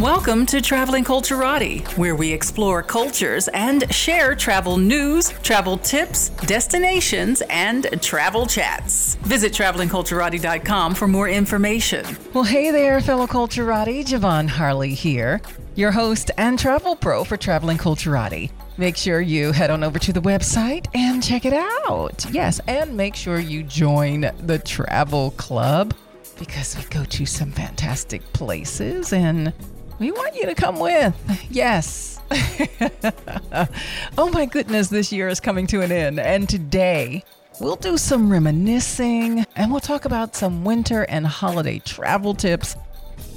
Welcome to Traveling Culturati, where we explore cultures and share travel news, travel tips, destinations, and travel chats. Visit travelingculturati.com for more information. Well, hey there, fellow Culturati. Ja'Vonne Harley here, your host and travel pro for Traveling Culturati. Make sure you head on over to the website and check it out. Yes, and make sure you join the travel club because we go to some fantastic places and we want you to come with. Yes. oh my goodness, this year is coming to an end. And today, we'll do some reminiscing and we'll talk about some winter and holiday travel tips.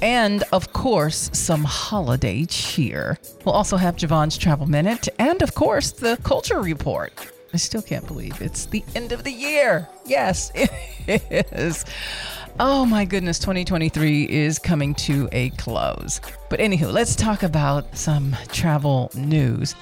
And of course, some holiday cheer. We'll also have Ja'Vonne's Travel Minute and, of course, the Culture Report. I still can't believe it's the end of the year. Yes, it is. Oh my goodness, 2023 is coming to a close. But anywho, let's talk about some travel news.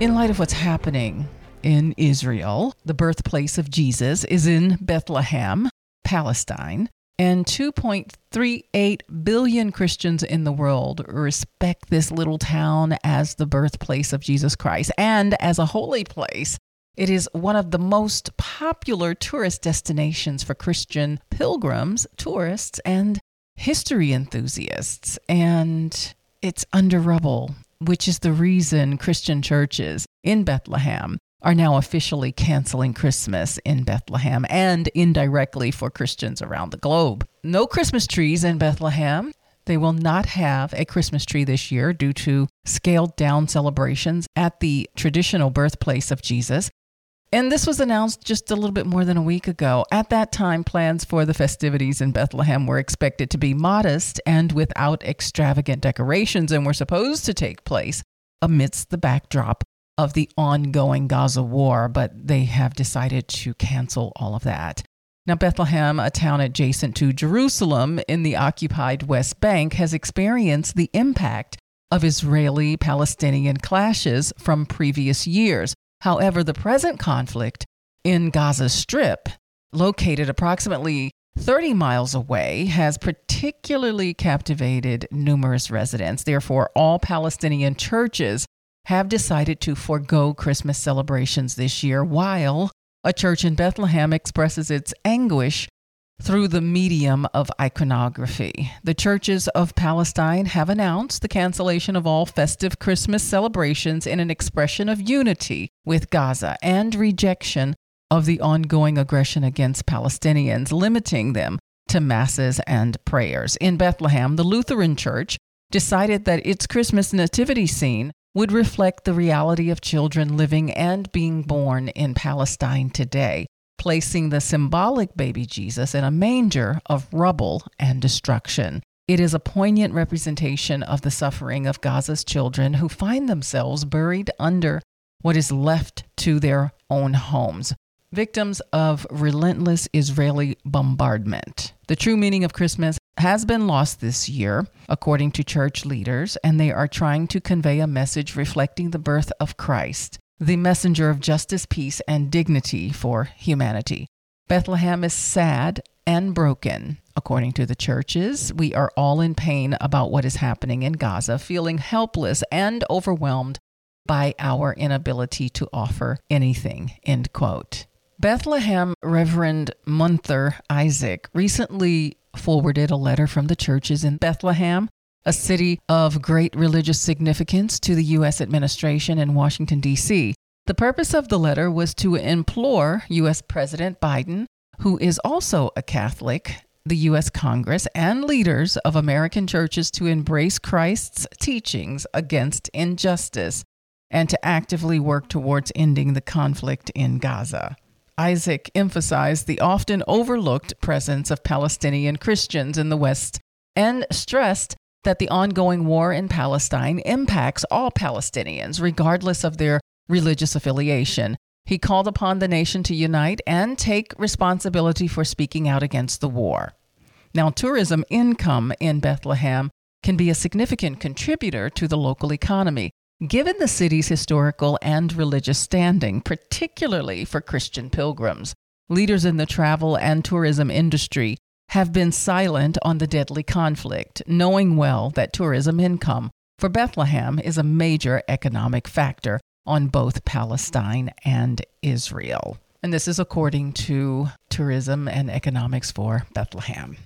In light of what's happening in Israel, the birthplace of Jesus is in Bethlehem, Palestine, and 2.38 billion Christians in the world respect this little town as the birthplace of Jesus Christ and as a holy place it is one of the most popular tourist destinations for Christian pilgrims, tourists, and history enthusiasts. And it's under rubble, which is the reason Christian churches in Bethlehem are now officially canceling Christmas in Bethlehem and indirectly for Christians around the globe. No Christmas trees in Bethlehem. They will not have a Christmas tree this year due to scaled down celebrations at the traditional birthplace of Jesus. And this was announced just a little bit more than a week ago. At that time, plans for the festivities in Bethlehem were expected to be modest and without extravagant decorations and were supposed to take place amidst the backdrop of the ongoing Gaza war, but they have decided to cancel all of that. Now, Bethlehem, a town adjacent to Jerusalem in the occupied West Bank, has experienced the impact of Israeli Palestinian clashes from previous years. However, the present conflict in Gaza Strip, located approximately 30 miles away, has particularly captivated numerous residents. Therefore, all Palestinian churches have decided to forego Christmas celebrations this year, while a church in Bethlehem expresses its anguish through the medium of iconography. The churches of Palestine have announced the cancellation of all festive Christmas celebrations in an expression of unity with Gaza and rejection of the ongoing aggression against Palestinians, limiting them to masses and prayers. In Bethlehem, the Lutheran Church decided that its Christmas nativity scene would reflect the reality of children living and being born in Palestine today placing the symbolic baby Jesus in a manger of rubble and destruction. It is a poignant representation of the suffering of Gaza's children who find themselves buried under what is left to their own homes, victims of relentless Israeli bombardment. The true meaning of Christmas has been lost this year, according to church leaders, and they are trying to convey a message reflecting the birth of Christ the messenger of justice, peace, and dignity for humanity. Bethlehem is sad and broken. According to the churches, we are all in pain about what is happening in Gaza, feeling helpless and overwhelmed by our inability to offer anything. End quote. Bethlehem Reverend Munther Isaac recently forwarded a letter from the churches in Bethlehem a city of great religious significance to the U.S. administration in Washington, D.C. The purpose of the letter was to implore U.S. President Biden, who is also a Catholic, the U.S. Congress, and leaders of American churches to embrace Christ's teachings against injustice and to actively work towards ending the conflict in Gaza. Isaac emphasized the often overlooked presence of Palestinian Christians in the West and stressed that the ongoing war in Palestine impacts all Palestinians, regardless of their religious affiliation. He called upon the nation to unite and take responsibility for speaking out against the war. Now, tourism income in Bethlehem can be a significant contributor to the local economy, given the city's historical and religious standing, particularly for Christian pilgrims. leaders in the travel and tourism industry have been silent on the deadly conflict, knowing well that tourism income for Bethlehem is a major economic factor on both Palestine and Israel. And this is according to Tourism and Economics for Bethlehem.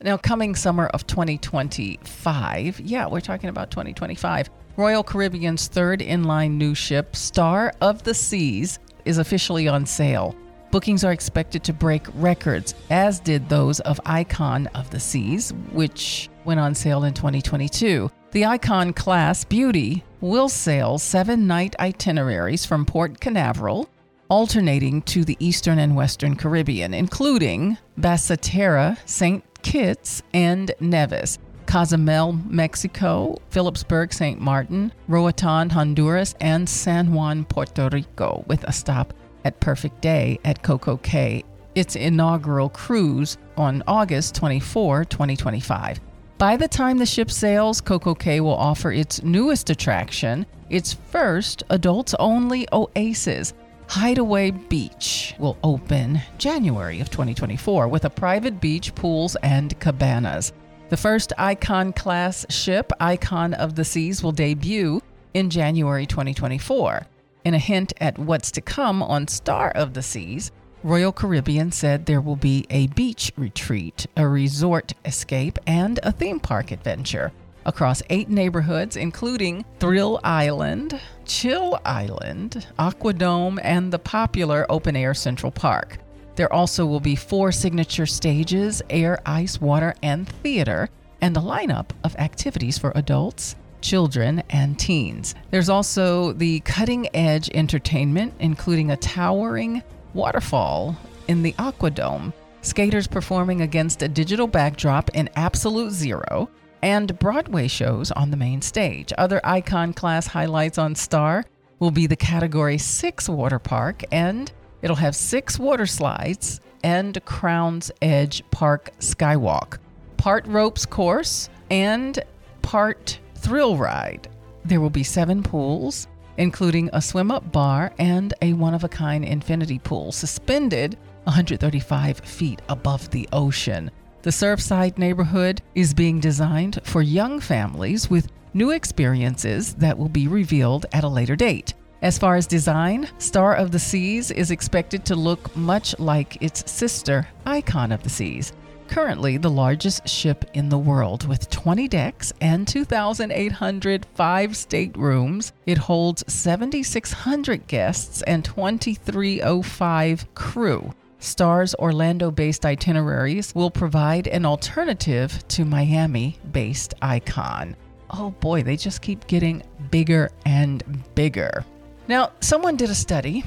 Now, coming summer of 2025, yeah, we're talking about 2025, Royal Caribbean's third inline new ship, Star of the Seas, is officially on sale. Bookings are expected to break records, as did those of Icon of the Seas, which went on sale in 2022. The Icon class Beauty will sail seven night itineraries from Port Canaveral, alternating to the Eastern and Western Caribbean, including Basseterre, St. Kitts, and Nevis. Cozumel, Mexico, Philipsburg, St. Martin, Roatan, Honduras, and San Juan, Puerto Rico, with a stop at Perfect Day at Coco Cay, its inaugural cruise on August 24, 2025. By the time the ship sails, Coco Cay will offer its newest attraction, its first adults only oasis. Hideaway Beach will open January of 2024 with a private beach, pools, and cabanas. The first Icon class ship, Icon of the Seas, will debut in January 2024. In a hint at what's to come on Star of the Seas, Royal Caribbean said there will be a beach retreat, a resort escape, and a theme park adventure across eight neighborhoods, including Thrill Island, Chill Island, Aquadome, and the popular open air Central Park. There also will be four signature stages air, ice, water, and theater, and a lineup of activities for adults, children, and teens. There's also the cutting edge entertainment, including a towering waterfall in the Aquadome, skaters performing against a digital backdrop in absolute zero, and Broadway shows on the main stage. Other icon class highlights on Star will be the Category 6 water park and It'll have six water slides and Crown's Edge Park Skywalk, part ropes course, and part thrill ride. There will be seven pools, including a swim up bar and a one of a kind infinity pool suspended 135 feet above the ocean. The Surfside neighborhood is being designed for young families with new experiences that will be revealed at a later date. As far as design, Star of the Seas is expected to look much like its sister, Icon of the Seas, currently the largest ship in the world with 20 decks and 2,805 staterooms. It holds 7,600 guests and 2,305 crew. Star's Orlando based itineraries will provide an alternative to Miami based Icon. Oh boy, they just keep getting bigger and bigger. Now, someone did a study,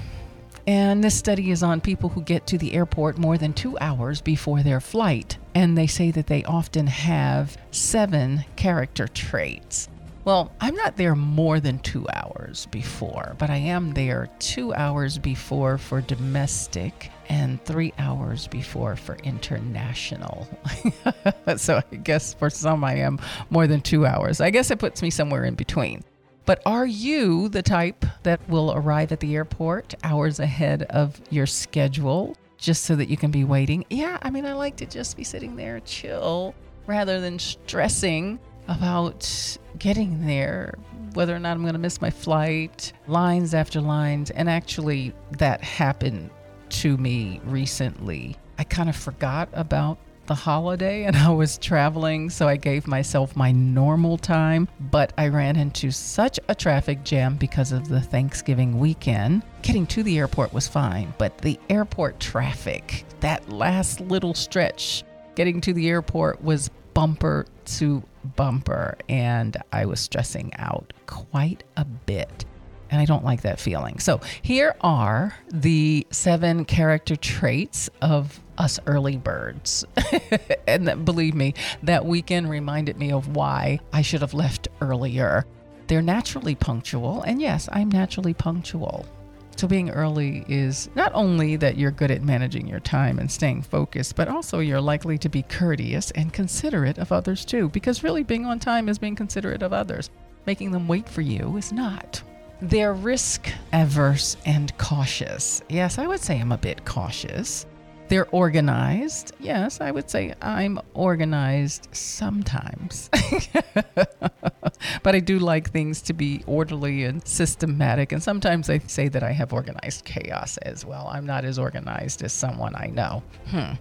and this study is on people who get to the airport more than two hours before their flight. And they say that they often have seven character traits. Well, I'm not there more than two hours before, but I am there two hours before for domestic and three hours before for international. so I guess for some I am more than two hours. I guess it puts me somewhere in between. But are you the type that will arrive at the airport hours ahead of your schedule just so that you can be waiting? Yeah, I mean, I like to just be sitting there chill rather than stressing about getting there, whether or not I'm going to miss my flight, lines after lines. And actually, that happened to me recently. I kind of forgot about the holiday and I was traveling, so I gave myself my normal time, but I ran into such a traffic jam because of the Thanksgiving weekend. Getting to the airport was fine, but the airport traffic, that last little stretch getting to the airport was bumper to bumper, and I was stressing out quite a bit and I don't like that feeling. So, here are the seven character traits of us early birds. and that, believe me, that weekend reminded me of why I should have left earlier. They're naturally punctual, and yes, I'm naturally punctual. So, being early is not only that you're good at managing your time and staying focused, but also you're likely to be courteous and considerate of others too, because really being on time is being considerate of others. Making them wait for you is not. They're risk averse and cautious. Yes, I would say I'm a bit cautious. They're organized. Yes, I would say I'm organized sometimes. but I do like things to be orderly and systematic. And sometimes I say that I have organized chaos as well. I'm not as organized as someone I know. Hmm.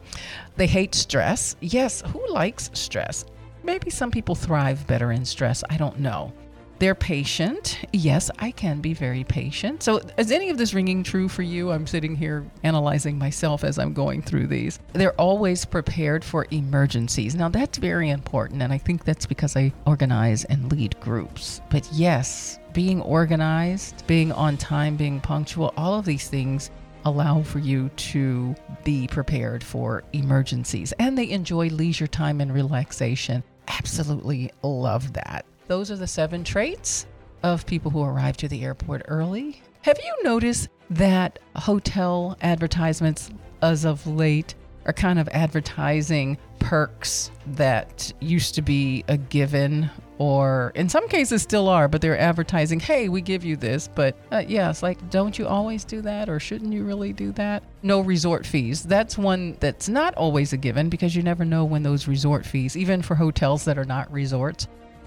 They hate stress. Yes, who likes stress? Maybe some people thrive better in stress. I don't know. They're patient. Yes, I can be very patient. So, is any of this ringing true for you? I'm sitting here analyzing myself as I'm going through these. They're always prepared for emergencies. Now, that's very important. And I think that's because I organize and lead groups. But yes, being organized, being on time, being punctual, all of these things allow for you to be prepared for emergencies. And they enjoy leisure time and relaxation. Absolutely love that. Those are the seven traits of people who arrive to the airport early. Have you noticed that hotel advertisements as of late are kind of advertising perks that used to be a given or in some cases still are, but they're advertising, hey, we give you this. But uh, yeah, it's like, don't you always do that or shouldn't you really do that? No resort fees. That's one that's not always a given because you never know when those resort fees, even for hotels that are not resorts,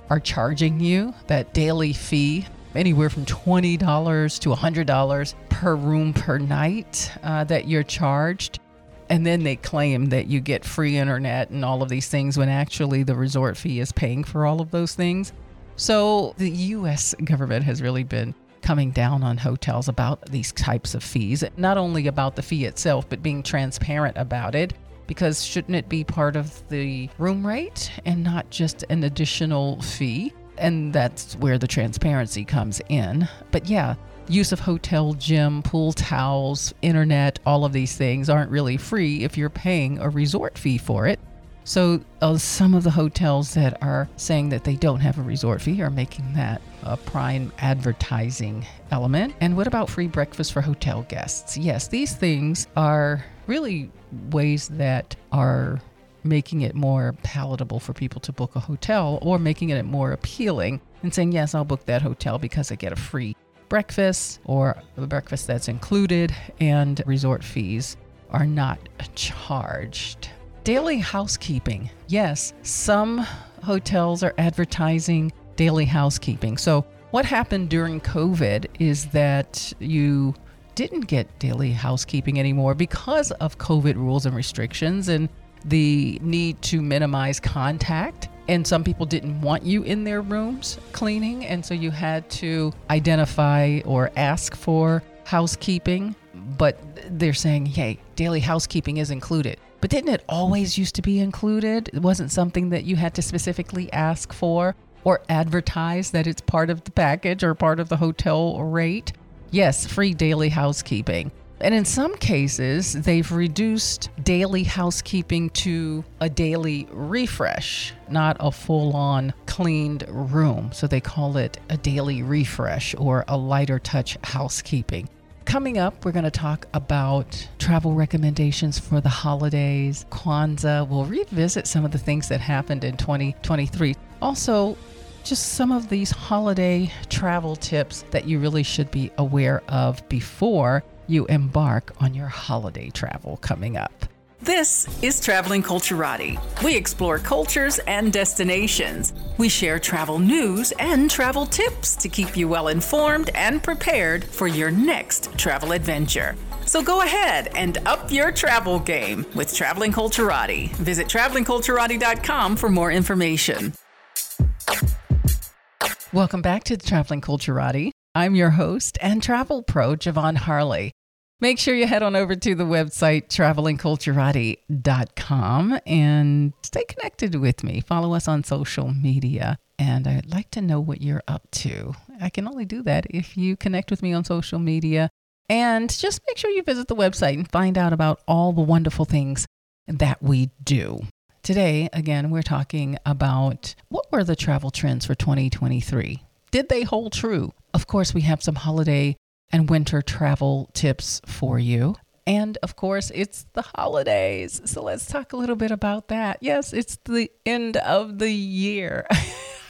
are charging you that daily fee anywhere from $20 to $100 per room per night uh, that you're charged. And then they claim that you get free internet and all of these things when actually the resort fee is paying for all of those things. So the US government has really been coming down on hotels about these types of fees, not only about the fee itself, but being transparent about it because shouldn't it be part of the room rate and not just an additional fee? And that's where the transparency comes in. But yeah, use of hotel gym, pool towels, internet, all of these things aren't really free if you're paying a resort fee for it. So, uh, some of the hotels that are saying that they don't have a resort fee are making that a prime advertising element. And what about free breakfast for hotel guests? Yes, these things are really ways that are making it more palatable for people to book a hotel or making it more appealing and saying, yes, I'll book that hotel because I get a free breakfast or a breakfast that's included and resort fees are not charged. Daily housekeeping. Yes, some hotels are advertising daily housekeeping. So, what happened during COVID is that you didn't get daily housekeeping anymore because of COVID rules and restrictions and the need to minimize contact. And some people didn't want you in their rooms cleaning. And so you had to identify or ask for housekeeping. But they're saying, hey, daily housekeeping is included. But didn't it always used to be included? It wasn't something that you had to specifically ask for or advertise that it's part of the package or part of the hotel rate. Yes, free daily housekeeping. And in some cases, they've reduced daily housekeeping to a daily refresh, not a full on cleaned room. So they call it a daily refresh or a lighter touch housekeeping. Coming up, we're going to talk about travel recommendations for the holidays, Kwanzaa. We'll revisit some of the things that happened in 2023. Also, just some of these holiday travel tips that you really should be aware of before you embark on your holiday travel coming up. This is Traveling Culturati. We explore cultures and destinations. We share travel news and travel tips to keep you well informed and prepared for your next travel adventure. So go ahead and up your travel game with Traveling Culturati. Visit travelingculturati.com for more information. Welcome back to the Traveling Culturati. I'm your host and travel pro, Ja'Vonne Harley. Make sure you head on over to the website travelingculturati.com and stay connected with me. Follow us on social media. And I'd like to know what you're up to. I can only do that if you connect with me on social media. And just make sure you visit the website and find out about all the wonderful things that we do. Today, again, we're talking about what were the travel trends for 2023? Did they hold true? Of course, we have some holiday and winter travel tips for you. And of course, it's the holidays. So let's talk a little bit about that. Yes, it's the end of the year.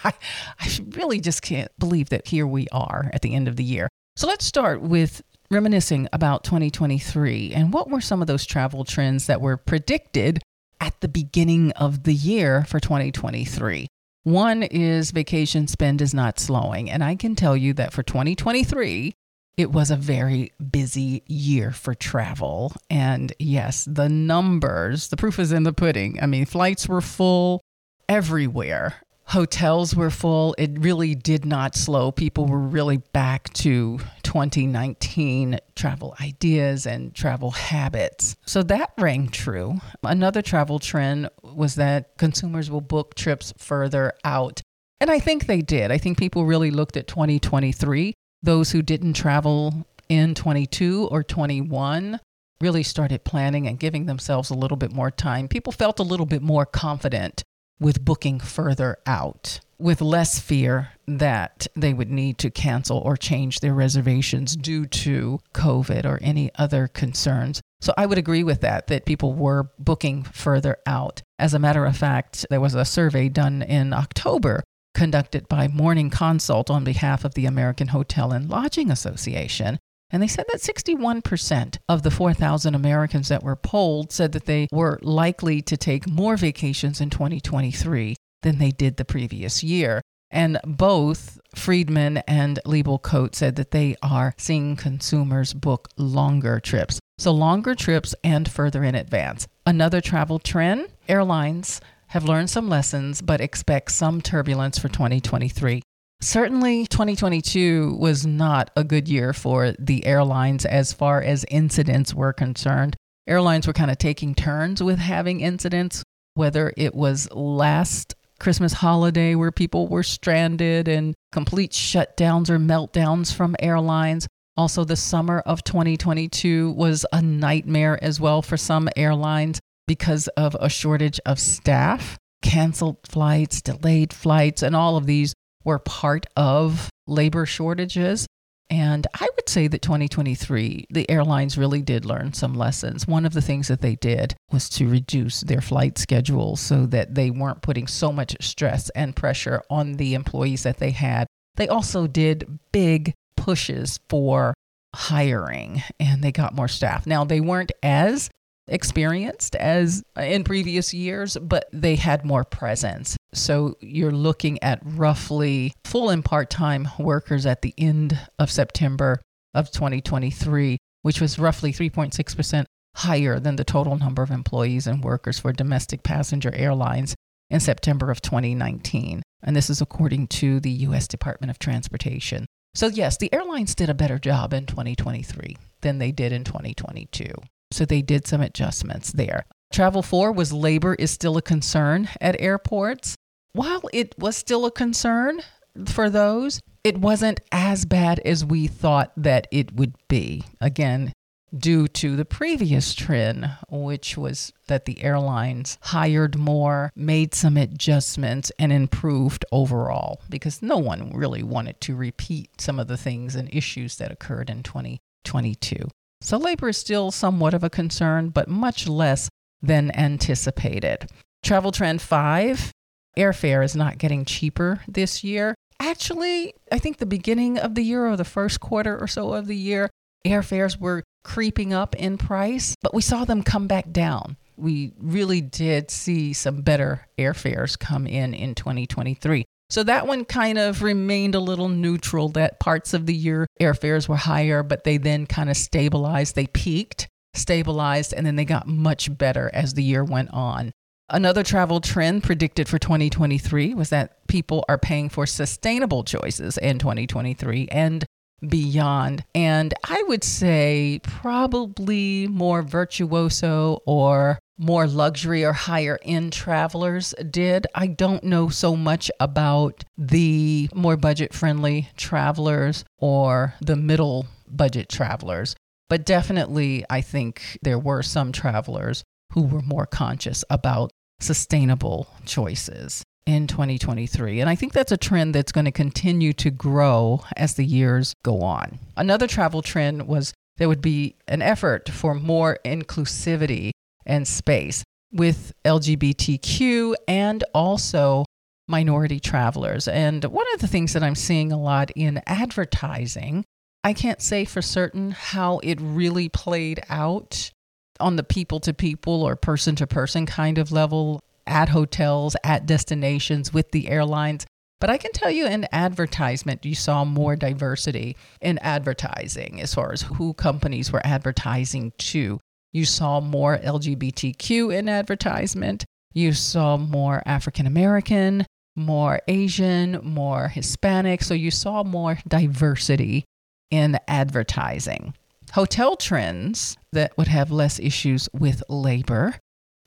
I, I really just can't believe that here we are at the end of the year. So let's start with reminiscing about 2023 and what were some of those travel trends that were predicted at the beginning of the year for 2023. One is vacation spend is not slowing. And I can tell you that for 2023, it was a very busy year for travel. And yes, the numbers, the proof is in the pudding. I mean, flights were full everywhere hotels were full. It really did not slow. People were really back to 2019 travel ideas and travel habits. So that rang true. Another travel trend was that consumers will book trips further out. And I think they did. I think people really looked at 2023. Those who didn't travel in 22 or 21 really started planning and giving themselves a little bit more time. People felt a little bit more confident with booking further out with less fear that they would need to cancel or change their reservations due to COVID or any other concerns. So I would agree with that, that people were booking further out. As a matter of fact, there was a survey done in October conducted by Morning Consult on behalf of the American Hotel and Lodging Association. And they said that 61% of the 4,000 Americans that were polled said that they were likely to take more vacations in 2023 than they did the previous year. And both Friedman and Liebel said that they are seeing consumers book longer trips. So, longer trips and further in advance. Another travel trend airlines have learned some lessons, but expect some turbulence for 2023. Certainly, 2022 was not a good year for the airlines as far as incidents were concerned. Airlines were kind of taking turns with having incidents, whether it was last Christmas holiday where people were stranded and complete shutdowns or meltdowns from airlines. Also, the summer of 2022 was a nightmare as well for some airlines because of a shortage of staff, canceled flights, delayed flights, and all of these were part of labor shortages. And I would say that 2023, the airlines really did learn some lessons. One of the things that they did was to reduce their flight schedules so that they weren't putting so much stress and pressure on the employees that they had. They also did big pushes for hiring and they got more staff. Now, they weren't as experienced as in previous years, but they had more presence. So you're looking at roughly full and part time workers at the end of September of 2023, which was roughly 3.6% higher than the total number of employees and workers for domestic passenger airlines in September of 2019. And this is according to the U.S. Department of Transportation. So, yes, the airlines did a better job in 2023 than they did in 2022. So they did some adjustments there. Travel 4 was labor is still a concern at airports. While it was still a concern for those, it wasn't as bad as we thought that it would be. Again, due to the previous trend, which was that the airlines hired more, made some adjustments, and improved overall because no one really wanted to repeat some of the things and issues that occurred in 2022. So labor is still somewhat of a concern, but much less than anticipated. Travel trend five airfare is not getting cheaper this year. Actually, I think the beginning of the year or the first quarter or so of the year, airfares were creeping up in price, but we saw them come back down. We really did see some better airfares come in in 2023. So that one kind of remained a little neutral that parts of the year airfares were higher, but they then kind of stabilized. They peaked, stabilized, and then they got much better as the year went on. Another travel trend predicted for 2023 was that people are paying for sustainable choices in 2023 and beyond. And I would say probably more virtuoso or more luxury or higher end travelers did. I don't know so much about the more budget friendly travelers or the middle budget travelers, but definitely I think there were some travelers who were more conscious about sustainable choices in 2023. And I think that's a trend that's going to continue to grow as the years go on. Another travel trend was there would be an effort for more inclusivity and space with LGBTQ and also minority travelers. And one of the things that I'm seeing a lot in advertising, I can't say for certain how it really played out on the people to people or person to person kind of level at hotels, at destinations with the airlines. But I can tell you in advertisement, you saw more diversity in advertising as far as who companies were advertising to. You saw more LGBTQ in advertisement. You saw more African American, more Asian, more Hispanic. So you saw more diversity in advertising. Hotel trends that would have less issues with labor.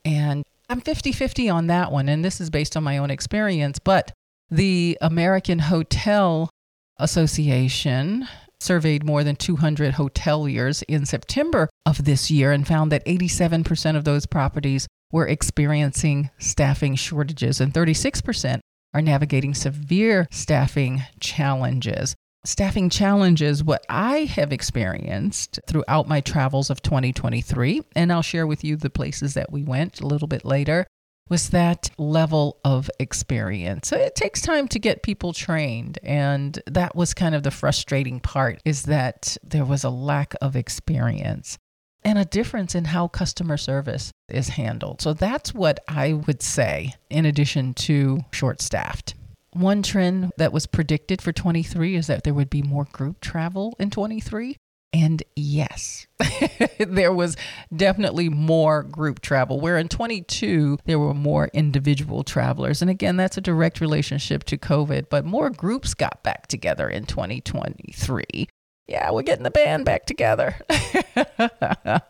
And I'm 50 50 on that one. And this is based on my own experience. But the American Hotel Association surveyed more than 200 hoteliers in September of this year and found that 87% of those properties were experiencing staffing shortages and 36% are navigating severe staffing challenges. Staffing challenges, what I have experienced throughout my travels of 2023, and I'll share with you the places that we went a little bit later, was that level of experience. So it takes time to get people trained. And that was kind of the frustrating part is that there was a lack of experience and a difference in how customer service is handled. So that's what I would say, in addition to short staffed. One trend that was predicted for 23 is that there would be more group travel in 23. And yes, there was definitely more group travel, where in 22, there were more individual travelers. And again, that's a direct relationship to COVID, but more groups got back together in 2023 yeah, we're getting the band back together.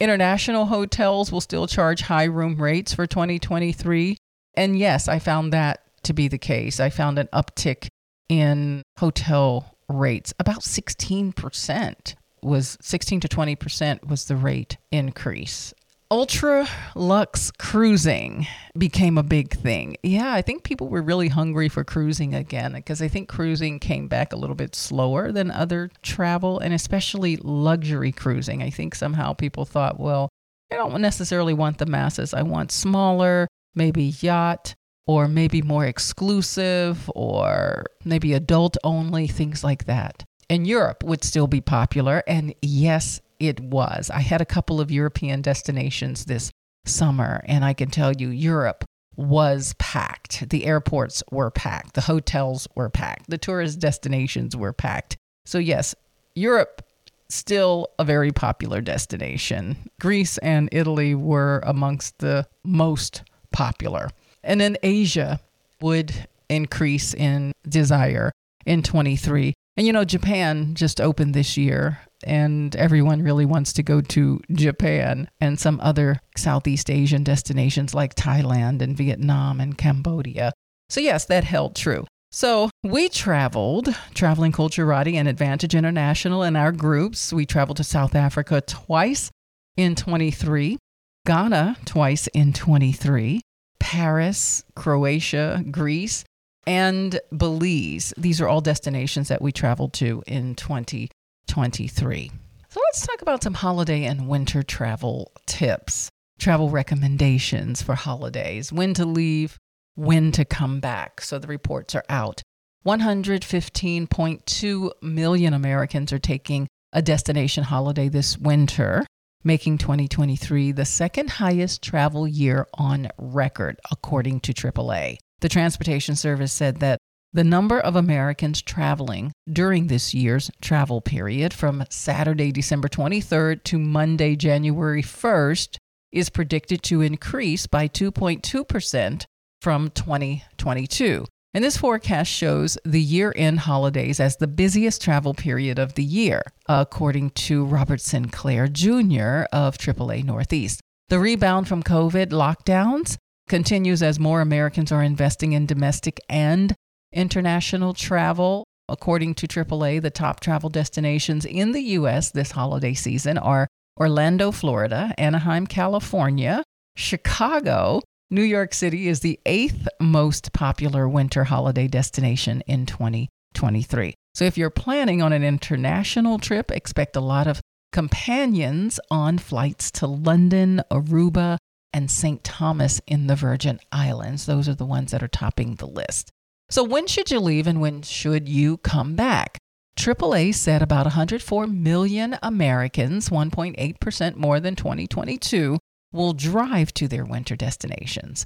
International hotels will still charge high room rates for 2023. And yes, I found that to be the case. I found an uptick in hotel rates. About 16% was 16 to 20% was the rate increase ultra luxe cruising became a big thing. Yeah, I think people were really hungry for cruising again because I think cruising came back a little bit slower than other travel and especially luxury cruising. I think somehow people thought, well, I don't necessarily want the masses. I want smaller, maybe yacht or maybe more exclusive or maybe adult only, things like that. And Europe would still be popular. And yes, it was. I had a couple of European destinations this summer, and I can tell you, Europe was packed. The airports were packed. The hotels were packed. The tourist destinations were packed. So, yes, Europe still a very popular destination. Greece and Italy were amongst the most popular. And then Asia would increase in desire in 23. And you know, Japan just opened this year and everyone really wants to go to Japan and some other Southeast Asian destinations like Thailand and Vietnam and Cambodia. So, yes, that held true. So, we traveled, Traveling Culturati and Advantage International in our groups. We traveled to South Africa twice in 23, Ghana twice in 23, Paris, Croatia, Greece, and Belize. These are all destinations that we traveled to in 2023. So let's talk about some holiday and winter travel tips, travel recommendations for holidays, when to leave, when to come back. So the reports are out. 115.2 million Americans are taking a destination holiday this winter, making 2023 the second highest travel year on record, according to AAA. The Transportation Service said that the number of Americans traveling during this year's travel period from Saturday, December 23rd to Monday, January 1st is predicted to increase by 2.2% from 2022. And this forecast shows the year end holidays as the busiest travel period of the year, according to Robert Sinclair Jr. of AAA Northeast. The rebound from COVID lockdowns continues as more Americans are investing in domestic and international travel. According to AAA, the top travel destinations in the U.S. this holiday season are Orlando, Florida, Anaheim, California, Chicago. New York City is the eighth most popular winter holiday destination in 2023. So if you're planning on an international trip, expect a lot of companions on flights to London, Aruba, and St. Thomas in the Virgin Islands. Those are the ones that are topping the list. So, when should you leave and when should you come back? AAA said about 104 million Americans, 1.8% more than 2022, will drive to their winter destinations.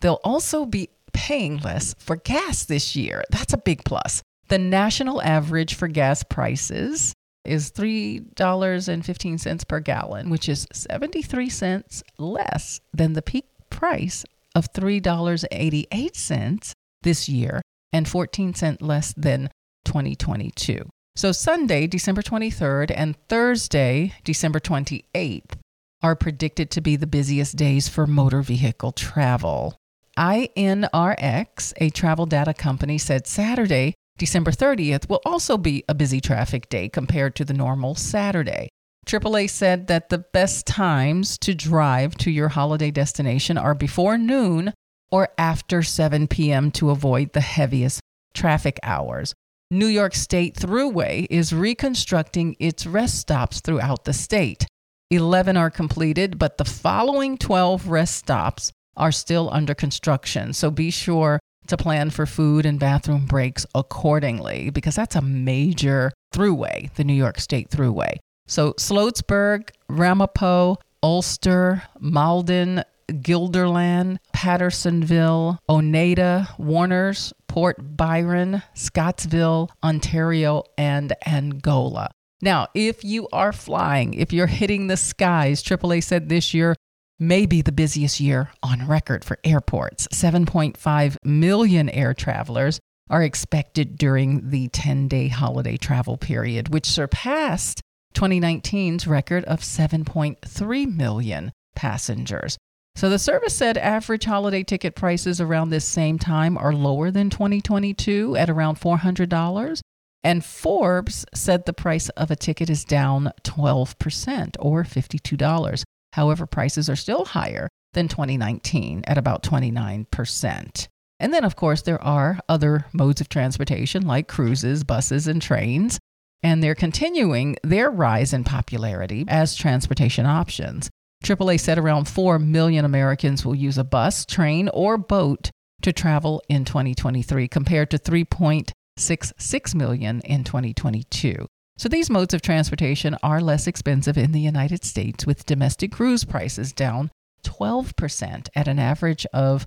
They'll also be paying less for gas this year. That's a big plus. The national average for gas prices is $3.15 per gallon, which is 73 cents less than the peak price of $3.88 this year and 14 cents less than 2022. So Sunday, December 23rd and Thursday, December 28th are predicted to be the busiest days for motor vehicle travel. INRIX, a travel data company, said Saturday, December 30th, will also be a busy traffic day compared to the normal Saturday. AAA said that the best times to drive to your holiday destination are before noon or after 7 p.m. to avoid the heaviest traffic hours. New York State Thruway is reconstructing its rest stops throughout the state. 11 are completed, but the following 12 rest stops are still under construction. So be sure to plan for food and bathroom breaks accordingly because that's a major throughway, the New York State Thruway. So Sloatsburg, Ramapo, Ulster, Malden, Guilderland, Pattersonville, Oneida, Warners, Port Byron, Scottsville, Ontario, and Angola. Now, if you are flying, if you're hitting the skies, AAA said this year may be the busiest year on record for airports. 7.5 million air travelers are expected during the 10 day holiday travel period, which surpassed 2019's record of 7.3 million passengers. So the service said average holiday ticket prices around this same time are lower than 2022 at around $400. And Forbes said the price of a ticket is down 12% or $52. However, prices are still higher than 2019 at about 29%. And then, of course, there are other modes of transportation like cruises, buses, and trains, and they're continuing their rise in popularity as transportation options. AAA said around 4 million Americans will use a bus, train, or boat to travel in 2023 compared to 3.66 million in 2022. So these modes of transportation are less expensive in the United States, with domestic cruise prices down 12% at an average of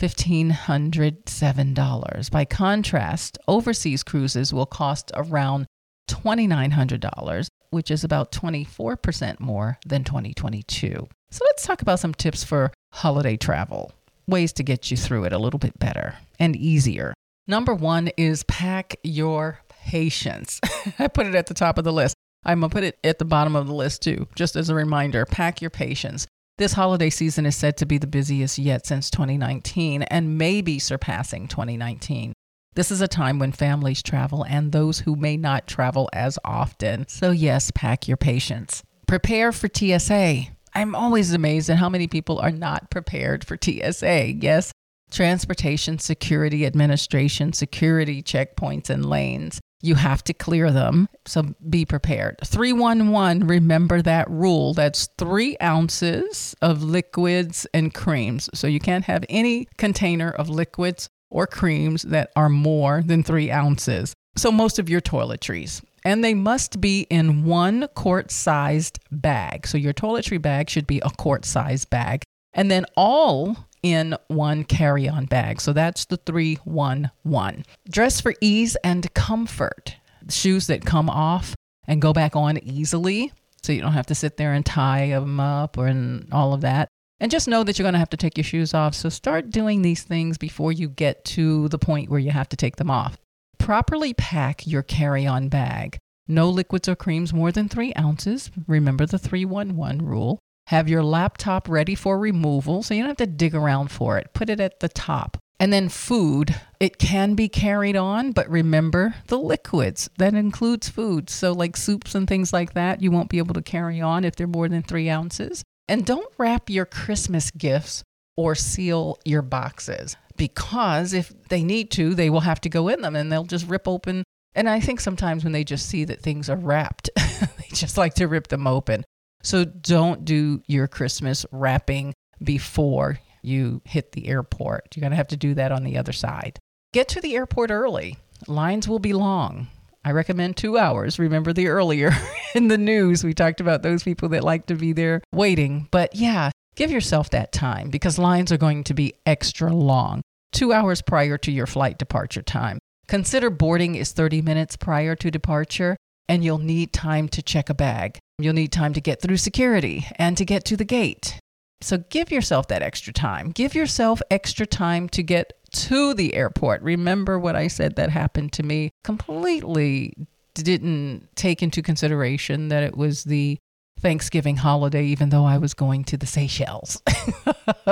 $1,507. By contrast, overseas cruises will cost around $2,900, which is about 24% more than 2022. So let's talk about some tips for holiday travel, ways to get you through it a little bit better and easier. Number one is pack your patience. I put it at the top of the list. I'm going to put it at the bottom of the list too, just as a reminder. Pack your patience. This holiday season is said to be the busiest yet since 2019 and may be surpassing 2019. This is a time when families travel and those who may not travel as often. So, yes, pack your patience. Prepare for TSA. I'm always amazed at how many people are not prepared for TSA. Yes, Transportation Security Administration security checkpoints and lanes. You have to clear them, so be prepared. 311, remember that rule. That's three ounces of liquids and creams. So you can't have any container of liquids or creams that are more than three ounces. So most of your toiletries. And they must be in one quart sized bag. So your toiletry bag should be a quart sized bag. And then all in one carry on bag. So that's the 311. Dress for ease and comfort. Shoes that come off and go back on easily. So you don't have to sit there and tie them up or and all of that. And just know that you're going to have to take your shoes off. So start doing these things before you get to the point where you have to take them off. Properly pack your carry on bag. No liquids or creams more than three ounces. Remember the 311 rule. Have your laptop ready for removal so you don't have to dig around for it. Put it at the top. And then food, it can be carried on, but remember the liquids. That includes food. So, like soups and things like that, you won't be able to carry on if they're more than three ounces. And don't wrap your Christmas gifts or seal your boxes because if they need to, they will have to go in them and they'll just rip open. And I think sometimes when they just see that things are wrapped, they just like to rip them open. So don't do your Christmas wrapping before you hit the airport. You're going to have to do that on the other side. Get to the airport early. Lines will be long. I recommend two hours. Remember the earlier in the news, we talked about those people that like to be there waiting. But yeah, give yourself that time because lines are going to be extra long, two hours prior to your flight departure time. Consider boarding is 30 minutes prior to departure, and you'll need time to check a bag. You'll need time to get through security and to get to the gate. So give yourself that extra time. Give yourself extra time to get to the airport. Remember what I said that happened to me? Completely didn't take into consideration that it was the Thanksgiving holiday, even though I was going to the Seychelles.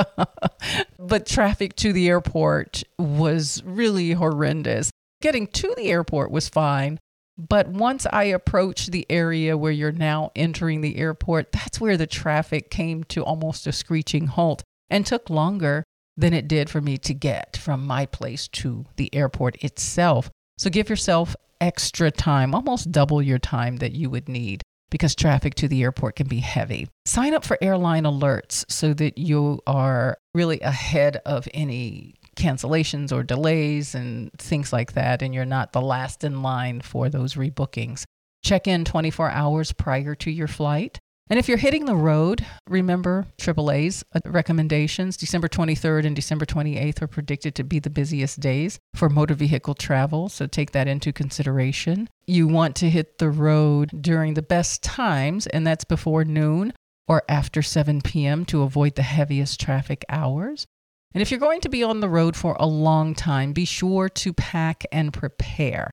but traffic to the airport was really horrendous. Getting to the airport was fine, but once I approached the area where you're now entering the airport, that's where the traffic came to almost a screeching halt and took longer than it did for me to get from my place to the airport itself. So give yourself extra time, almost double your time that you would need because traffic to the airport can be heavy. Sign up for airline alerts so that you are really ahead of any cancellations or delays and things like that, and you're not the last in line for those rebookings. Check in 24 hours prior to your flight. And if you're hitting the road, remember AAA's recommendations. December 23rd and December 28th are predicted to be the busiest days for motor vehicle travel, so take that into consideration. You want to hit the road during the best times, and that's before noon or after 7 p.m. to avoid the heaviest traffic hours. And if you're going to be on the road for a long time, be sure to pack and prepare.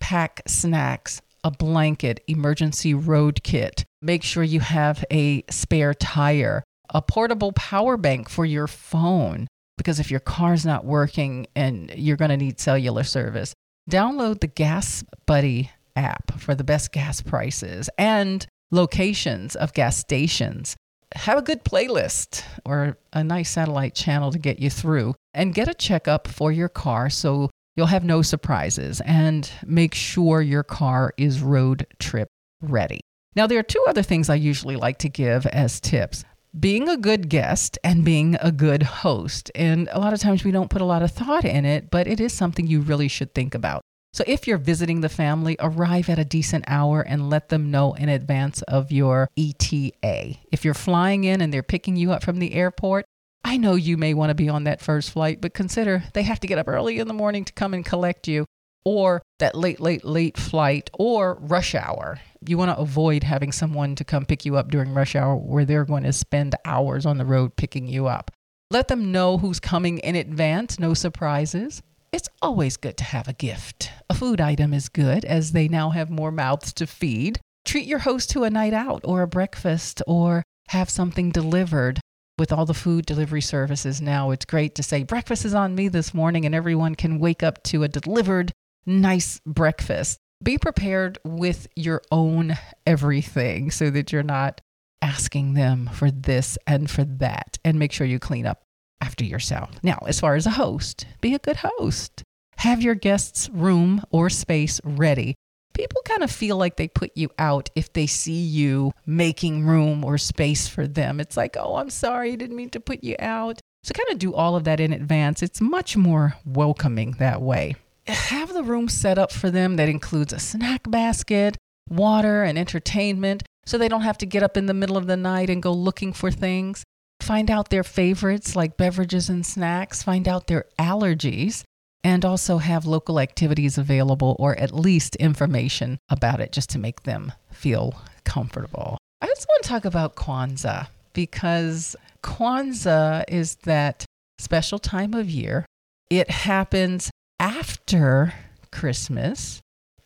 Pack snacks, a blanket, emergency road kit. Make sure you have a spare tire, a portable power bank for your phone, because if your car's not working and you're going to need cellular service, download the Gas Buddy app for the best gas prices and locations of gas stations have a good playlist or a nice satellite channel to get you through and get a checkup for your car so you'll have no surprises and make sure your car is road trip ready. Now, there are two other things I usually like to give as tips being a good guest and being a good host. And a lot of times we don't put a lot of thought in it, but it is something you really should think about. So if you're visiting the family, arrive at a decent hour and let them know in advance of your ETA. If you're flying in and they're picking you up from the airport, I know you may want to be on that first flight, but consider they have to get up early in the morning to come and collect you, or that late, late, late flight, or rush hour. You want to avoid having someone to come pick you up during rush hour where they're going to spend hours on the road picking you up. Let them know who's coming in advance, no surprises. It's always good to have a gift. A food item is good as they now have more mouths to feed. Treat your host to a night out or a breakfast or have something delivered. With all the food delivery services now, it's great to say, Breakfast is on me this morning, and everyone can wake up to a delivered, nice breakfast. Be prepared with your own everything so that you're not asking them for this and for that, and make sure you clean up after yourself. Now, as far as a host, be a good host. Have your guest's room or space ready. People kind of feel like they put you out if they see you making room or space for them. It's like, oh, I'm sorry, I didn't mean to put you out. So, kind of do all of that in advance. It's much more welcoming that way. Have the room set up for them that includes a snack basket, water, and entertainment so they don't have to get up in the middle of the night and go looking for things. Find out their favorites like beverages and snacks, find out their allergies, and also have local activities available or at least information about it just to make them feel comfortable. I also want to talk about Kwanzaa because Kwanzaa is that special time of year. It happens after Christmas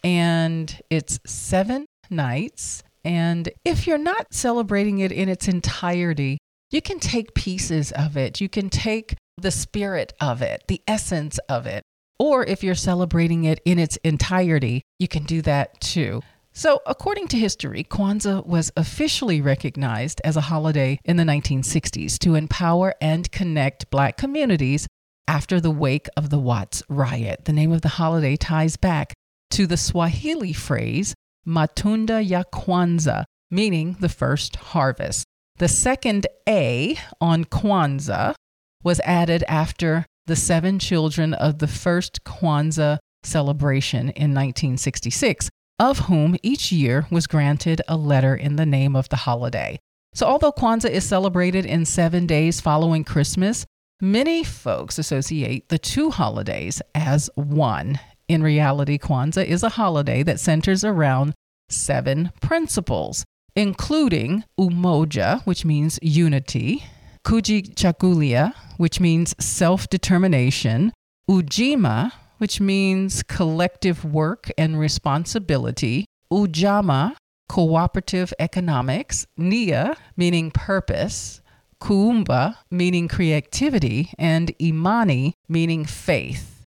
and it's seven nights. And if you're not celebrating it in its entirety, you can take pieces of it. You can take the spirit of it, the essence of it. Or if you're celebrating it in its entirety, you can do that too. So, according to history, Kwanzaa was officially recognized as a holiday in the 1960s to empower and connect Black communities after the wake of the Watts riot. The name of the holiday ties back to the Swahili phrase Matunda ya Kwanzaa, meaning the first harvest. The second A on Kwanzaa was added after the seven children of the first Kwanzaa celebration in 1966, of whom each year was granted a letter in the name of the holiday. So, although Kwanzaa is celebrated in seven days following Christmas, many folks associate the two holidays as one. In reality, Kwanzaa is a holiday that centers around seven principles, including umoja, which means unity, kujichagulia, which means self determination, ujima, which means collective work and responsibility, ujamaa, cooperative economics, nia, meaning purpose, kuumba, meaning creativity, and imani, meaning faith.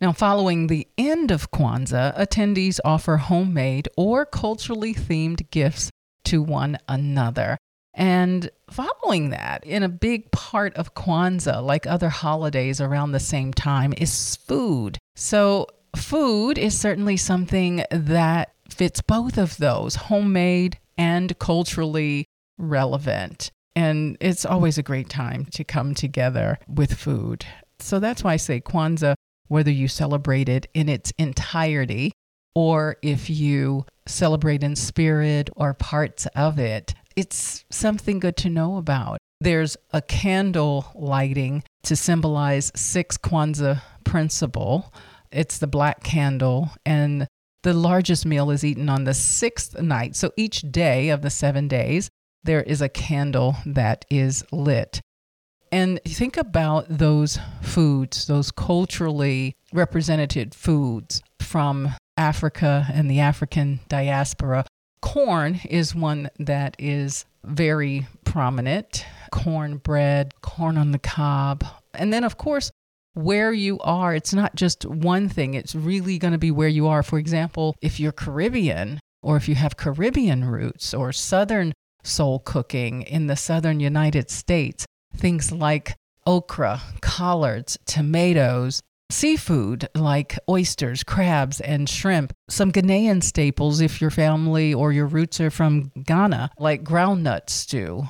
Now, following the end of Kwanzaa, attendees offer homemade or culturally themed gifts to one another. And following that, in a big part of Kwanzaa, like other holidays around the same time, is food. So, food is certainly something that fits both of those homemade and culturally relevant. And it's always a great time to come together with food. So that's why I say Kwanzaa, whether you celebrate it in its entirety or if you celebrate in spirit or parts of it, it's something good to know about. There's a candle lighting to symbolize six Kwanzaa principle. It's the black candle, and the largest meal is eaten on the sixth night. So each day of the seven days, there is a candle that is lit. And think about those foods, those culturally represented foods from Africa and the African diaspora corn is one that is very prominent cornbread, corn on the cob. And then, of course, where you are, it's not just one thing, it's really going to be where you are. For example, if you're Caribbean or if you have Caribbean roots or Southern soul cooking in the Southern United States, things like okra, collards, tomatoes, seafood like oysters, crabs, and shrimp. Some Ghanaian staples, if your family or your roots are from Ghana, like groundnut stew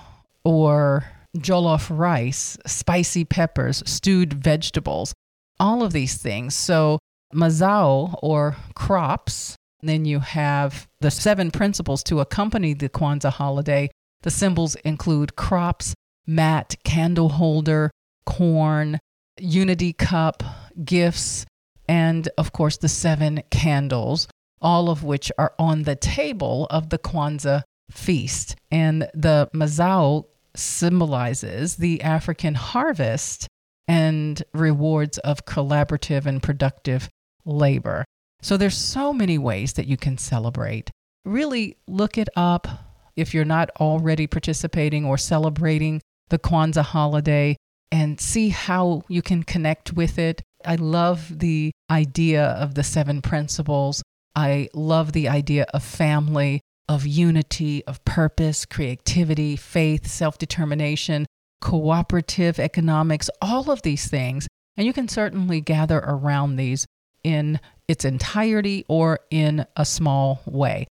or jollof rice, spicy peppers, stewed vegetables, all of these things. So, mazao or crops. Then you have the seven principles to accompany the Kwanzaa holiday. The symbols include crops, mat, candle holder, corn, unity cup, gifts, and of course the seven candles, all of which are on the table of the Kwanzaa feast. And the mazao symbolizes the African harvest and rewards of collaborative and productive labor. So there's so many ways that you can celebrate. Really look it up if you're not already participating or celebrating the Kwanzaa holiday and see how you can connect with it. I love the idea of the seven principles. I love the idea of family, of unity, of purpose, creativity, faith, self determination, cooperative economics, all of these things. And you can certainly gather around these in its entirety or in a small way.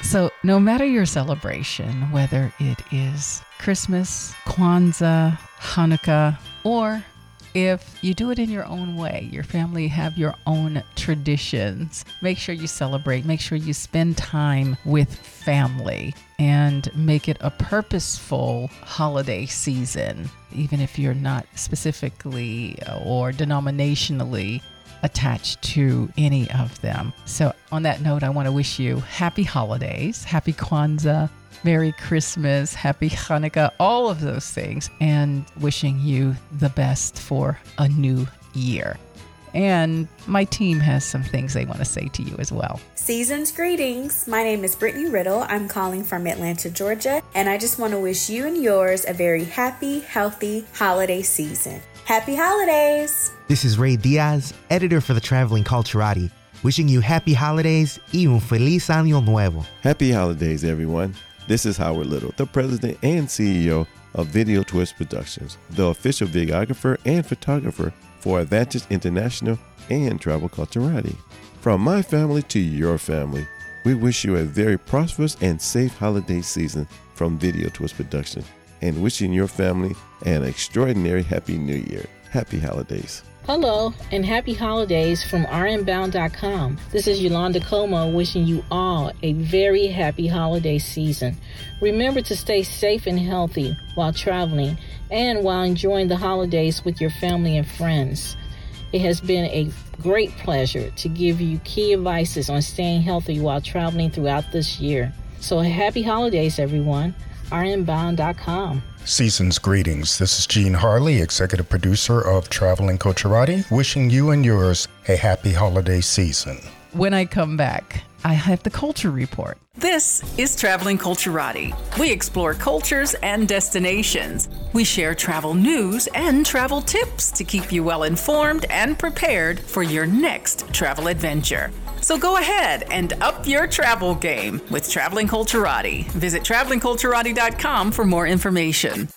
So, no matter your celebration, whether it is Christmas, Kwanzaa, Hanukkah, or if you do it in your own way, your family have your own traditions, make sure you celebrate, make sure you spend time with family and make it a purposeful holiday season, even if you're not specifically or denominationally attached to any of them. So, on that note, I want to wish you happy holidays, happy Kwanzaa, Merry Christmas, Happy Hanukkah, all of those things, and wishing you the best for a new year. And my team has some things they want to say to you as well. Season's greetings. My name is Brittany Riddle. I'm calling from Atlanta, Georgia, and I just want to wish you and yours a very happy, healthy holiday season. Happy holidays! This is Ray Diaz, editor for the Traveling Culturati, wishing you happy holidays y un feliz año nuevo. Happy holidays, everyone. This is Howard Little, the president and CEO of Video Twist Productions, the official videographer and photographer for Advantage International and Travel Culturati. From my family to your family, We wish you a very prosperous and safe holiday season from Video Twist Production and wishing your family an extraordinary happy new year. Happy holidays. Hello and happy holidays from rnbound.com. This is Yolanda Como wishing you all a very happy holiday season. Remember to stay safe and healthy while traveling and while enjoying the holidays with your family and friends. It has been a great pleasure to give you key advices on staying healthy while traveling throughout this year. So happy holidays, everyone. rnbound.com. Season's greetings. This is Gene Harley, executive producer of Traveling Culturati, wishing you and yours a happy holiday season. When I come back, I have the culture report. This is Traveling Culturati. We explore cultures and destinations. We share travel news and travel tips to keep you well informed and prepared for your next travel adventure. So go ahead and up your travel game with Traveling Culturati. Visit travelingculturati.com for more information.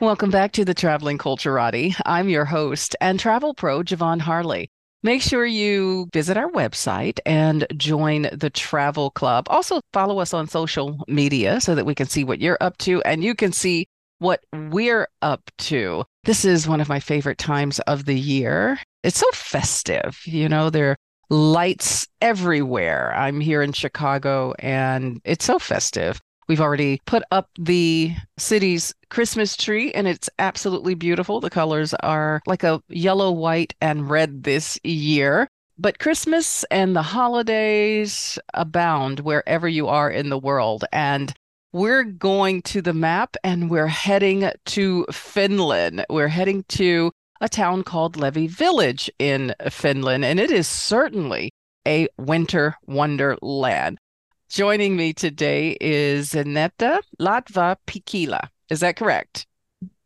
Welcome back to the Traveling Culturati. I'm your host and travel pro, Ja'Vonne Harley. Make sure you visit our website and join the travel club. Also, follow us on social media so that we can see what you're up to and you can see what we're up to. This is one of my favorite times of the year. It's so festive. You know, there are lights everywhere. I'm here in Chicago and it's so festive. We've already put up the city's Christmas tree and it's absolutely beautiful. The colors are like a yellow, white, and red this year. But Christmas and the holidays abound wherever you are in the world. And we're going to the map and we're heading to Finland. We're heading to a town called Levi Village in Finland, and it is certainly a winter wonderland. Joining me today is Zenetta Latva Pikila. Is that correct?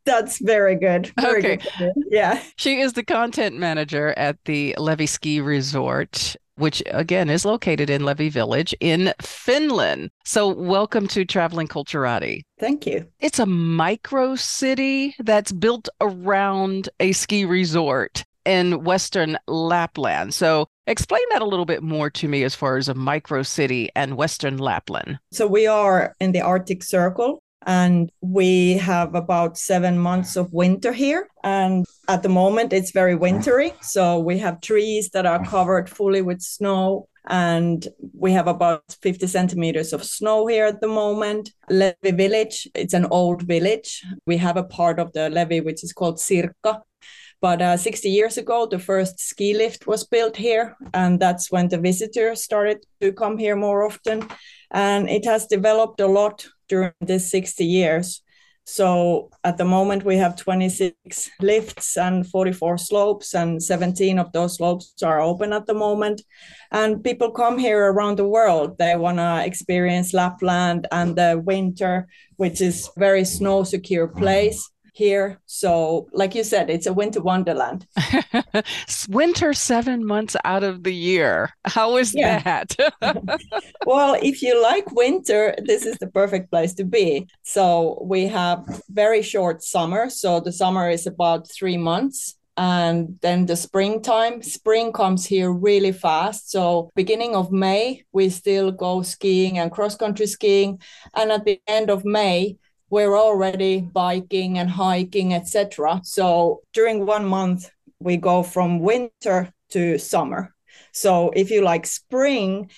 That's very good. Very okay. Good. Yeah. She is the content manager at the Levi Ski Resort which again is located in Levi Village in Finland. So, welcome to Traveling Culturati. Thank you. It's a micro city that's built around a ski resort in Western Lapland. So, explain that a little bit more to me as far as a micro city and Western Lapland. So, we are in the Arctic Circle and we have about seven months of winter here. And at the moment, it's very wintry. So we have trees that are covered fully with snow. And we have about 50 centimeters of snow here at the moment. Levi village, it's an old village. We have a part of the Levi which is called Sirkka. But uh, 60 years ago, the first ski lift was built here. And that's when the visitors started to come here more often. And it has developed a lot during these 60 years. So at the moment, we have 26 lifts and 44 slopes, and 17 of those slopes are open at the moment. And people come here around the world. They want to experience Lapland and the winter, which is very snow secure place here. So, like you said, it's a winter wonderland. winter seven months out of the year. How is yeah. that? well, if you like winter, this is the perfect place to be. So, we have very short summer. So, the summer is about three months and then the springtime spring comes here really fast so beginning of may we still go skiing and cross country skiing and at the end of may we're already biking and hiking, etc. So during one month, we go from winter to summer. So if you like spring,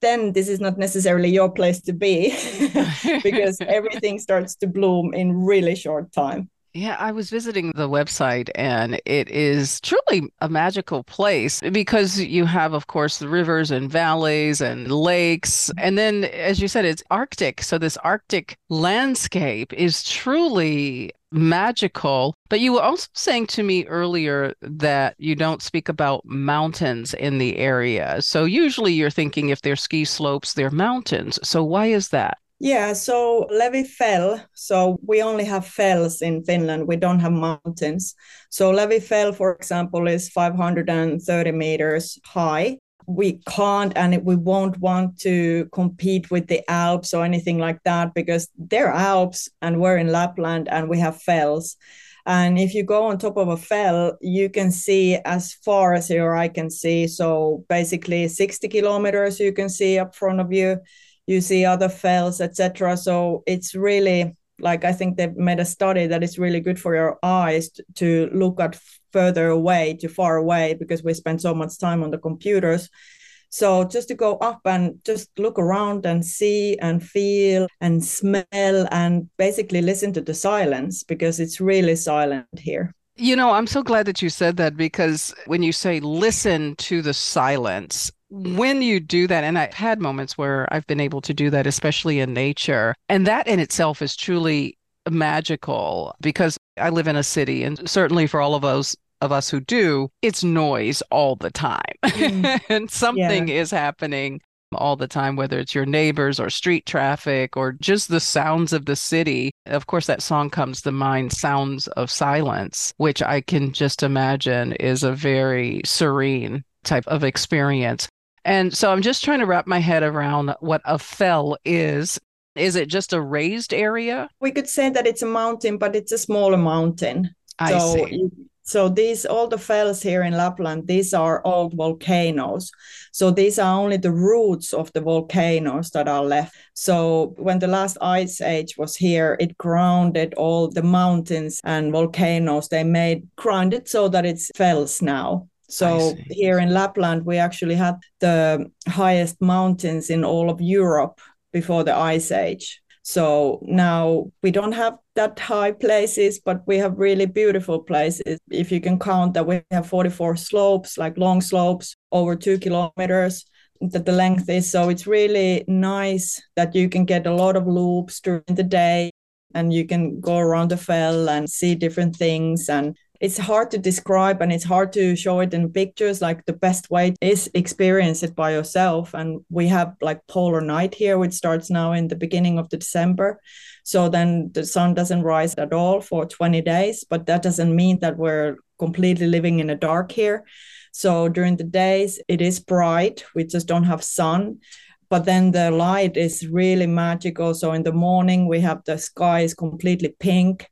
then this is not necessarily your place to be because everything starts to bloom in really short time. Yeah, I was visiting the website and it is truly a magical place because you have, of course, the rivers and valleys and lakes. And then, as you said, it's Arctic. So, this Arctic landscape is truly magical. But you were also saying to me earlier that you don't speak about mountains in the area. So, usually you're thinking if they're ski slopes, they're mountains. So, why is that? Yeah, so Levi fell. So we only have fells in Finland. We don't have mountains. So Levi fell, for example, is 530 meters high. We can't and we won't want to compete with the Alps or anything like that because they're Alps and we're in Lapland and we have fells. And if you go on top of a fell, you can see as far as your eye can see. So basically 60 kilometers you can see up front of you. You see other fells, etc. So it's really like I think they've made a study that it's really good for your eyes to look at further away, to far away, because we spend so much time on the computers. So just to go up and just look around and see and feel and smell and basically listen to the silence because it's really silent here. You know, I'm so glad that you said that because when you say listen to the silence, when you do that, and I've had moments where I've been able to do that, especially in nature, and that in itself is truly magical because I live in a city, and certainly for all of those of us who do, it's noise all the time. Mm. and something yeah. is happening all the time, whether it's your neighbors or street traffic or just the sounds of the city. Of course, that song comes to mind, Sounds of Silence, which I can just imagine is a very serene type of experience. And so I'm just trying to wrap my head around what a fell is. Is it just a raised area? We could say that it's a mountain, but it's a smaller mountain. I so see. So these all the fells here in Lapland, these are old volcanoes. So these are only the roots of the volcanoes that are left. So when the last ice age was here, it grounded all the mountains and volcanoes. They made grounded so that it's fells now. So here in Lapland, we actually had the highest mountains in all of Europe before the ice age. So now we don't have that high places, but we have really beautiful places. If you can count that we have 44 slopes, like long slopes, over two kilometers that the length is. So it's really nice that you can get a lot of loops during the day and you can go around the fell and see different things and it's hard to describe and it's hard to show it in pictures like the best way is experience it by yourself. And we have like polar night here which starts now in the beginning of the december. So then the sun doesn't rise at all for 20 days but that doesn't mean that we're completely living in the dark here. So during the days it is bright we just don't have sun but then the light is really magical. So in the morning we have the sky is completely pink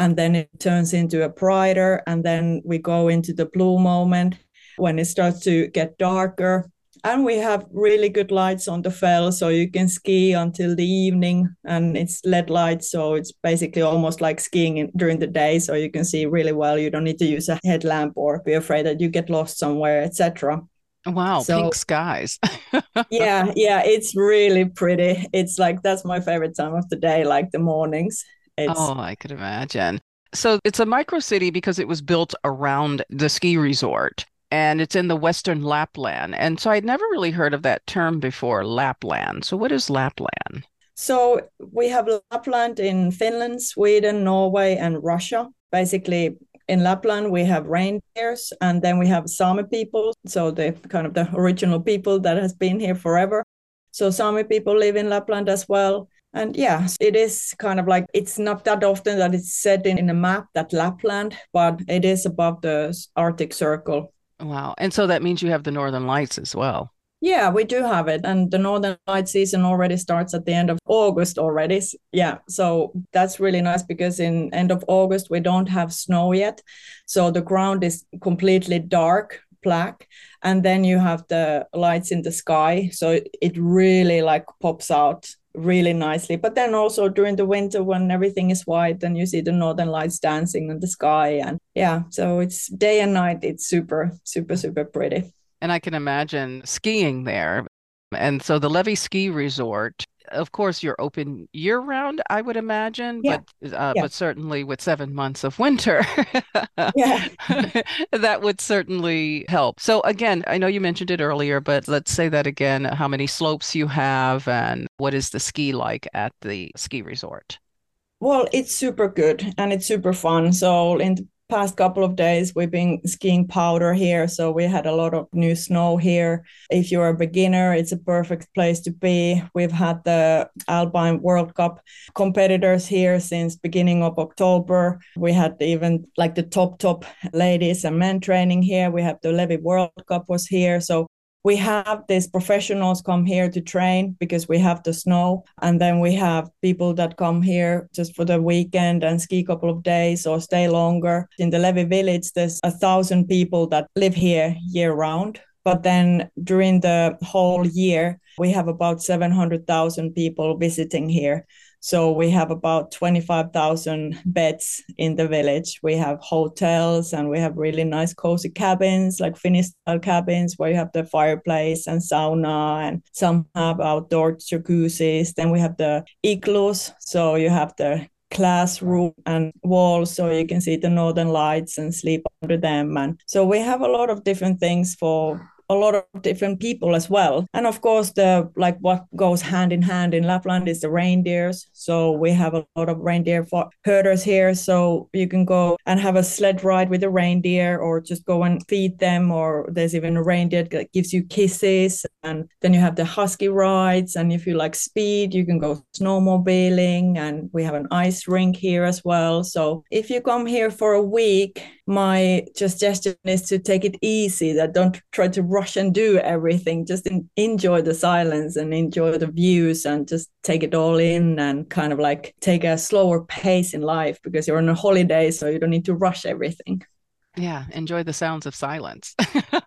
and then it turns into a brighter and then we go into the blue moment when it starts to get darker. And we have really good lights on the fell so you can ski until the evening and it's led lights so it's basically almost like skiing in, during the day so you can see really well. You don't need to use a headlamp or be afraid that you get lost somewhere etc wow so, pink skies. Yeah yeah it's really pretty. It's like that's my favorite time of the day like the mornings it's... Oh, I could imagine. So it's a micro city because it was built around the ski resort and it's in the Western Lapland. And so I'd never really heard of that term before, Lapland. So what is Lapland? So we have Lapland in Finland, Sweden, Norway, and Russia. Basically, in Lapland, we have reindeers, and then we have Sami people. So the kind of the original people that has been here forever. So Sami people live in Lapland as well. And yeah, it is kind of like it's not that often that it's said in, in a map that Lapland, but it is above the Arctic Circle. Wow. And so that means you have the Northern Lights as well. Yeah, we do have it. And the Northern Light season already starts at the end of August already. Yeah. So that's really nice because in end of August we don't have snow yet. So the ground is completely dark black and then you have the lights in the sky so it really like pops out really nicely. But then also during the winter when everything is white and you see the northern lights dancing in the sky and yeah, so it's day and night. It's super, super, super pretty. And I can imagine skiing there. And so the Levi Ski Resort of course you're open year round i would imagine yeah. but uh, yeah. but certainly with seven months of winter that would certainly help so again i know you mentioned it earlier but let's say that again how many slopes you have and what is the ski like at the ski resort well it's super good and it's super fun so in the past couple of days we've been skiing powder here so we had a lot of new snow here. If you're a beginner it's a perfect place to be. We've had the alpine world cup competitors here since beginning of october. We had even like the top top ladies and men training here. We have the Levi world cup was here so we have these professionals come here to train because we have the snow and then we have people that come here just for the weekend and ski a couple of days or stay longer. In the Levi village there's a thousand people that live here year round but then during the whole year we have about 700000 people visiting here so we have about 25,000 beds in the village. We have hotels and we have really nice cozy cabins, like Finnish style uh, cabins where you have the fireplace and sauna and some have outdoor jacuzzis. Then we have the igloos. So you have the classroom and walls so you can see the northern lights and sleep under them and so we have a lot of different things for a lot of different people as well. And of course, the like what goes hand in hand in Lapland is the reindeers. So we have a lot of reindeer herders here. So you can go and have a sled ride with a reindeer or just go and feed them. Or there's even a reindeer that gives you kisses. And then you have the husky rides. And if you like speed, you can go snowmobiling. And we have an ice rink here as well. So if you come here for a week, my suggestion is to take it easy that don't try to rush and do everything just enjoy the silence and enjoy the views and just take it all in and kind of like take a slower pace in life because you're on a holiday so you don't need to rush everything yeah, enjoy the sounds of silence.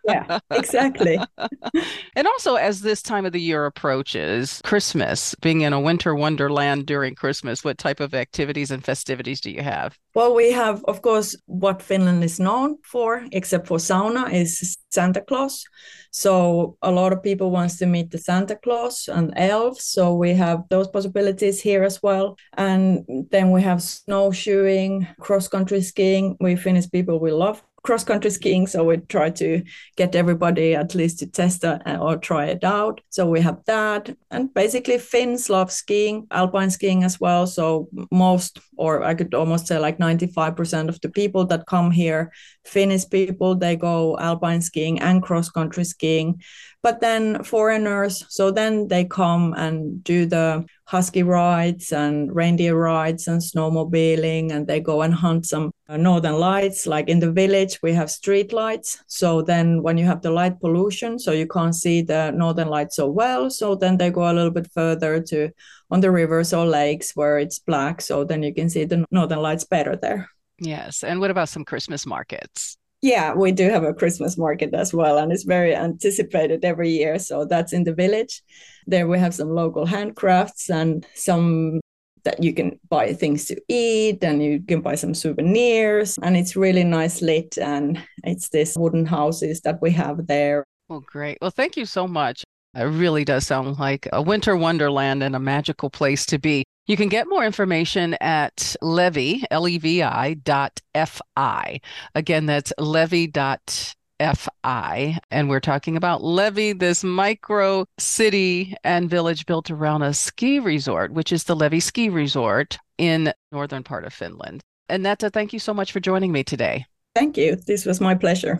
yeah, exactly. and also, as this time of the year approaches, Christmas, being in a winter wonderland during Christmas, what type of activities and festivities do you have? Well, we have, of course, what Finland is known for, except for sauna, is Santa Claus. So a lot of people wants to meet the Santa Claus and elves. So we have those possibilities here as well. And then we have snowshoeing, cross country skiing. We Finnish people we love cross country skiing. So we try to get everybody at least to test or try it out. So we have that. And basically, Finns love skiing, alpine skiing as well. So most, or I could almost say like 95% of the people that come here, Finnish people, they go alpine skiing and cross country skiing. But then foreigners so then they come and do the husky rides and reindeer rides and snowmobiling and they go and hunt some northern lights. Like in the village we have street lights. So then when you have the light pollution so you can't see the northern lights so well so then they go a little bit further to on the rivers or lakes where it's black so then you can see the northern lights better there yes and what about some christmas markets yeah, we do have a Christmas market as well, and it's very anticipated every year. So that's in the village. There we have some local handcrafts and some that you can buy things to eat and you can buy some souvenirs and it's really nice lit and it's this wooden houses that we have there. Well, great. Well, thank you so much. It really does sound like a winter wonderland and a magical place to be. You can get more information at Levi, L-E-V-I dot F-I. Again, that's Levi dot FI. And we're talking about Levi, this micro city and village built around a ski resort, which is the Levi Ski Resort in northern part of Finland. And Netta, thank you so much for joining me today. Thank you. This was my pleasure.